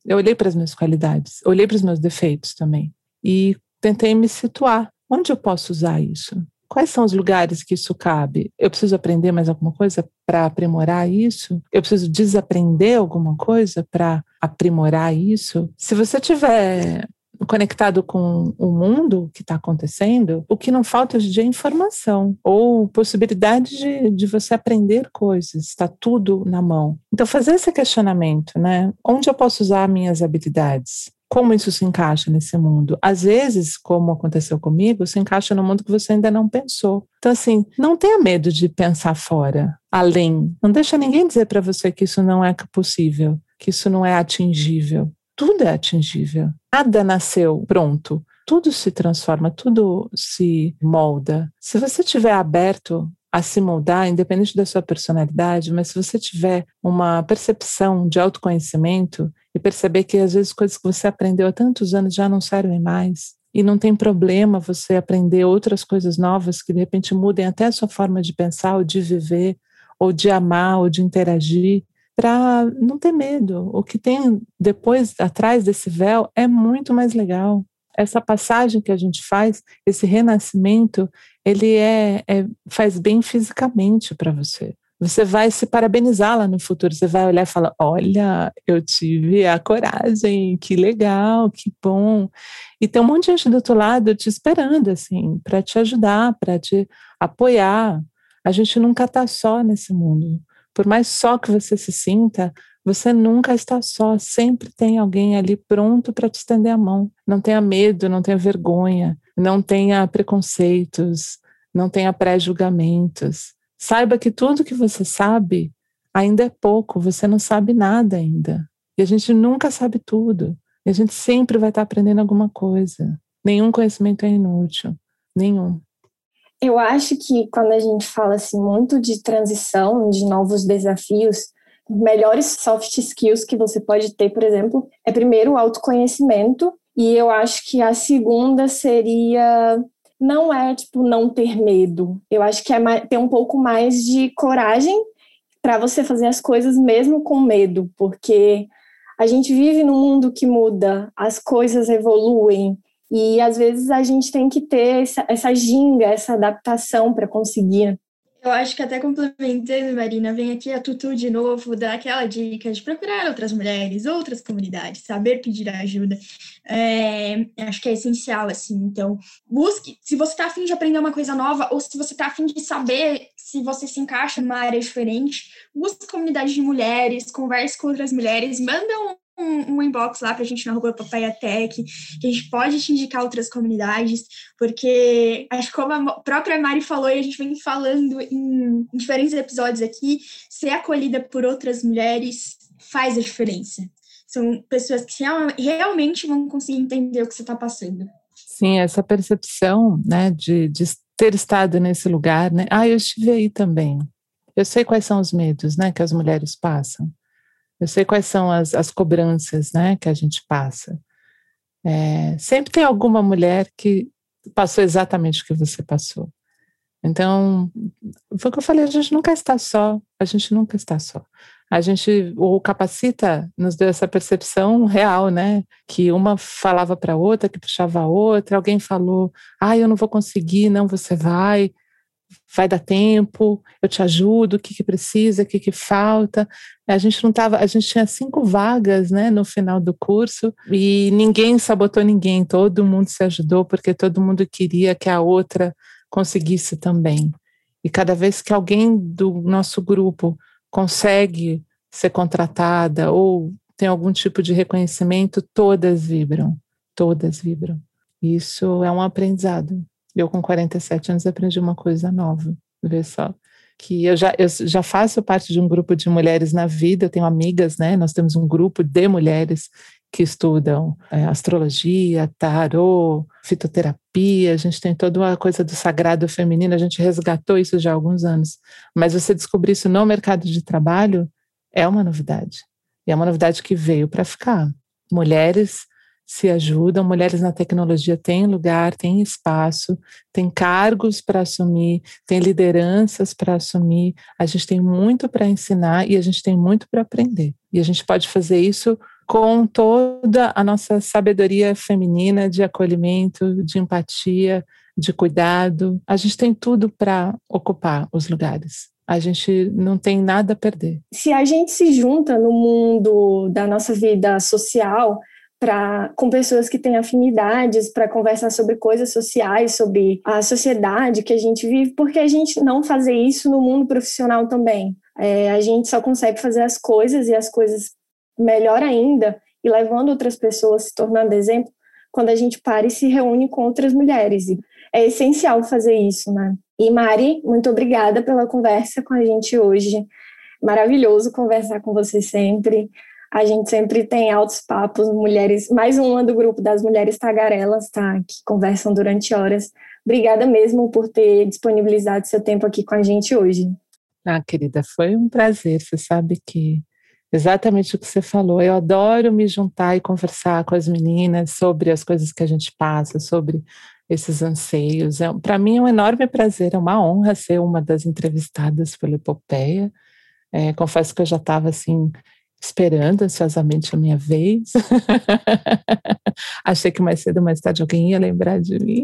Speaker 4: Eu olhei para as minhas qualidades, olhei para os meus defeitos também e tentei me situar. Onde eu posso usar isso? Quais são os lugares que isso cabe? Eu preciso aprender mais alguma coisa para aprimorar isso? Eu preciso desaprender alguma coisa para aprimorar isso? Se você tiver conectado com o mundo que está acontecendo, o que não falta hoje em dia é informação ou possibilidade de, de você aprender coisas, está tudo na mão. Então, fazer esse questionamento, né? Onde eu posso usar minhas habilidades? Como isso se encaixa nesse mundo? Às vezes, como aconteceu comigo, se encaixa no mundo que você ainda não pensou. Então, assim, não tenha medo de pensar fora, além. Não deixa ninguém dizer para você que isso não é possível, que isso não é atingível tudo é atingível. Nada nasceu pronto. Tudo se transforma, tudo se molda. Se você estiver aberto a se moldar, independente da sua personalidade, mas se você tiver uma percepção de autoconhecimento e perceber que às vezes coisas que você aprendeu há tantos anos já não servem mais, e não tem problema você aprender outras coisas novas que de repente mudem até a sua forma de pensar, ou de viver, ou de amar, ou de interagir, para não ter medo. O que tem depois, atrás desse véu, é muito mais legal. Essa passagem que a gente faz, esse renascimento, ele é, é faz bem fisicamente para você. Você vai se parabenizar lá no futuro. Você vai olhar e falar: Olha, eu tive a coragem, que legal, que bom. E tem um monte de gente do outro lado te esperando, assim, para te ajudar, para te apoiar. A gente nunca está só nesse mundo. Por mais só que você se sinta, você nunca está só. Sempre tem alguém ali pronto para te estender a mão. Não tenha medo, não tenha vergonha, não tenha preconceitos, não tenha pré-julgamentos Saiba que tudo que você sabe ainda é pouco, você não sabe nada ainda. E a gente nunca sabe tudo. E a gente sempre vai estar aprendendo alguma coisa. Nenhum conhecimento é inútil. Nenhum.
Speaker 2: Eu acho que quando a gente fala assim muito de transição, de novos desafios, melhores soft skills que você pode ter, por exemplo, é primeiro o autoconhecimento, e eu acho que a segunda seria não é tipo não ter medo. Eu acho que é ter um pouco mais de coragem para você fazer as coisas mesmo com medo, porque a gente vive num mundo que muda, as coisas evoluem e às vezes a gente tem que ter essa, essa ginga, essa adaptação para conseguir.
Speaker 1: Eu acho que até complementando, Marina, vem aqui a Tutu de novo, dar aquela dica de procurar outras mulheres, outras comunidades, saber pedir ajuda. É, acho que é essencial, assim. Então, busque, se você está afim de aprender uma coisa nova, ou se você está afim de saber se você se encaixa numa área diferente, busque comunidade de mulheres, converse com outras mulheres, manda um um, inbox lá para a gente na rua Papaiatec, que a gente pode te indicar outras comunidades, porque acho que como a própria Mari falou e a gente vem falando em, em diferentes episódios aqui, ser acolhida por outras mulheres faz a diferença. São pessoas que realmente vão conseguir entender o que você está passando.
Speaker 4: Sim, essa percepção, né, de, de ter estado nesse lugar, né? Ah, eu estive aí também. Eu sei quais são os medos, né, que as mulheres passam. Eu sei quais são as, as cobranças né, que a gente passa. É, sempre tem alguma mulher que passou exatamente o que você passou. Então, foi o que eu falei, a gente nunca está só, a gente nunca está só. A gente, o Capacita nos deu essa percepção real, né? Que uma falava para outra, que puxava a outra, alguém falou, ah, eu não vou conseguir, não, você vai vai dar tempo, eu te ajudo, o que, que precisa, o que, que falta. A gente não tava, a gente tinha cinco vagas, né, no final do curso e ninguém sabotou ninguém, todo mundo se ajudou porque todo mundo queria que a outra conseguisse também. E cada vez que alguém do nosso grupo consegue ser contratada ou tem algum tipo de reconhecimento, todas vibram, todas vibram. Isso é um aprendizado. Eu, com 47 anos, aprendi uma coisa nova, vê só. Que eu já, eu já faço parte de um grupo de mulheres na vida, eu tenho amigas, né? Nós temos um grupo de mulheres que estudam é, astrologia, tarô, fitoterapia, a gente tem toda uma coisa do sagrado feminino, a gente resgatou isso já há alguns anos. Mas você descobrir isso no mercado de trabalho é uma novidade. E é uma novidade que veio para ficar. Mulheres se ajudam, mulheres na tecnologia têm lugar, têm espaço, têm cargos para assumir, têm lideranças para assumir. A gente tem muito para ensinar e a gente tem muito para aprender. E a gente pode fazer isso com toda a nossa sabedoria feminina de acolhimento, de empatia, de cuidado. A gente tem tudo para ocupar os lugares. A gente não tem nada a perder.
Speaker 2: Se a gente se junta no mundo da nossa vida social, com pessoas que têm afinidades para conversar sobre coisas sociais, sobre a sociedade que a gente vive, porque a gente não fazer isso no mundo profissional também. É, a gente só consegue fazer as coisas e as coisas melhor ainda e levando outras pessoas, se tornando exemplo, quando a gente para e se reúne com outras mulheres. E é essencial fazer isso, né? E Mari, muito obrigada pela conversa com a gente hoje. Maravilhoso conversar com você sempre.
Speaker 3: A gente sempre tem altos papos, mulheres, mais uma do grupo das mulheres tagarelas, tá? Que conversam durante horas. Obrigada mesmo por ter disponibilizado seu tempo aqui com a gente hoje.
Speaker 4: Ah, querida, foi um prazer. Você sabe que exatamente o que você falou. Eu adoro me juntar e conversar com as meninas sobre as coisas que a gente passa, sobre esses anseios. É, Para mim é um enorme prazer, é uma honra ser uma das entrevistadas pela Epopeia. É, confesso que eu já estava assim esperando ansiosamente a minha vez. Achei que mais cedo ou mais tarde alguém ia lembrar de mim.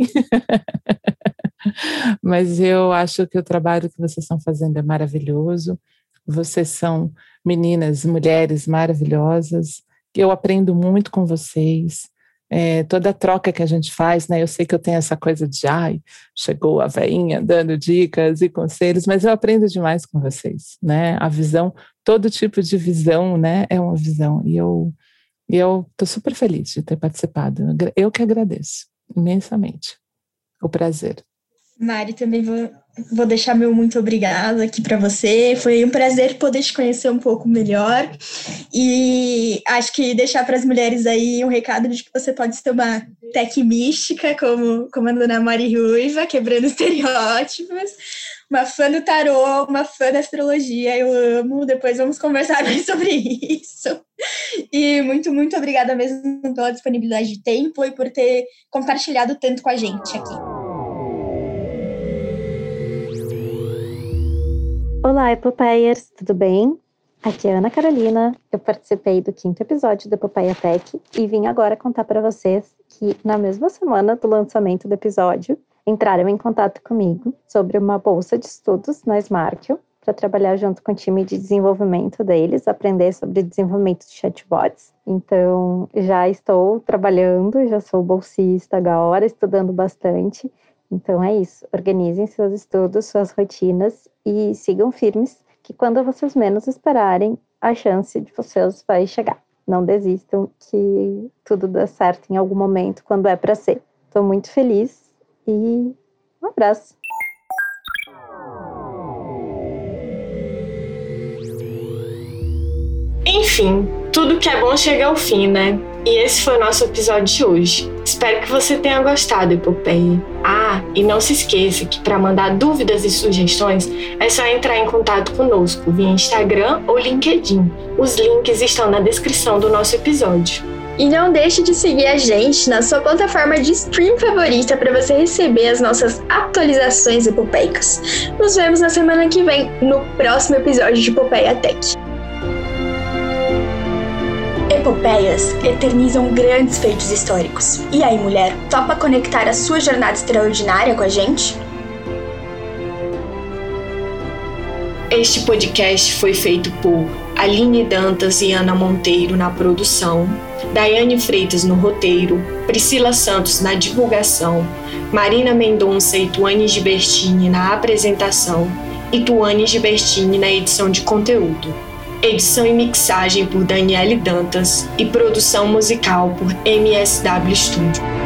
Speaker 4: Mas eu acho que o trabalho que vocês estão fazendo é maravilhoso. Vocês são meninas, mulheres maravilhosas. Eu aprendo muito com vocês. É, toda a troca que a gente faz, né? Eu sei que eu tenho essa coisa de, ai, chegou a veinha dando dicas e conselhos, mas eu aprendo demais com vocês, né? A visão, todo tipo de visão, né? É uma visão. E eu e eu estou super feliz de ter participado. Eu que agradeço imensamente o prazer.
Speaker 1: Mari, também vou, vou deixar meu muito obrigado aqui para você. Foi um prazer poder te conhecer um pouco melhor. E acho que deixar para as mulheres aí um recado de que você pode ser uma tech mística, como, como a dona Mari Ruiva, quebrando estereótipos. Uma fã do tarô, uma fã da astrologia, eu amo. Depois vamos conversar mais sobre isso. E muito, muito obrigada mesmo pela disponibilidade de tempo e por ter compartilhado tanto com a gente aqui.
Speaker 5: Olá, Epopeias, tudo bem? Aqui é Ana Carolina. Eu participei do quinto episódio do Epopeia Tech e vim agora contar para vocês que na mesma semana do lançamento do episódio, entraram em contato comigo sobre uma bolsa de estudos na Smarkle para trabalhar junto com o time de desenvolvimento deles, aprender sobre desenvolvimento de chatbots. Então, já estou trabalhando, já sou bolsista agora, estudando bastante então é isso. Organizem seus estudos, suas rotinas e sigam firmes, que quando vocês menos esperarem, a chance de vocês vai chegar. Não desistam, que tudo dá certo em algum momento quando é para ser. Estou muito feliz e um abraço.
Speaker 3: Enfim, tudo que é bom chega ao fim, né? E esse foi o nosso episódio de hoje. Espero que você tenha gostado, Epopeia. Ah, e não se esqueça que para mandar dúvidas e sugestões é só entrar em contato conosco via Instagram ou LinkedIn. Os links estão na descrição do nosso episódio.
Speaker 6: E não deixe de seguir a gente na sua plataforma de stream favorita para você receber as nossas atualizações epopeicas. Nos vemos na semana que vem, no próximo episódio de Epopeia Tech. Epopeias eternizam grandes feitos históricos. E aí, mulher, topa conectar a sua jornada extraordinária com a gente?
Speaker 3: Este podcast foi feito por Aline Dantas e Ana Monteiro na produção, Daiane Freitas no roteiro, Priscila Santos na divulgação, Marina Mendonça e Tuane Gibertini na apresentação e Tuane Gibertini na edição de conteúdo. Edição e mixagem por Daniele Dantas e produção musical por MSW Studio.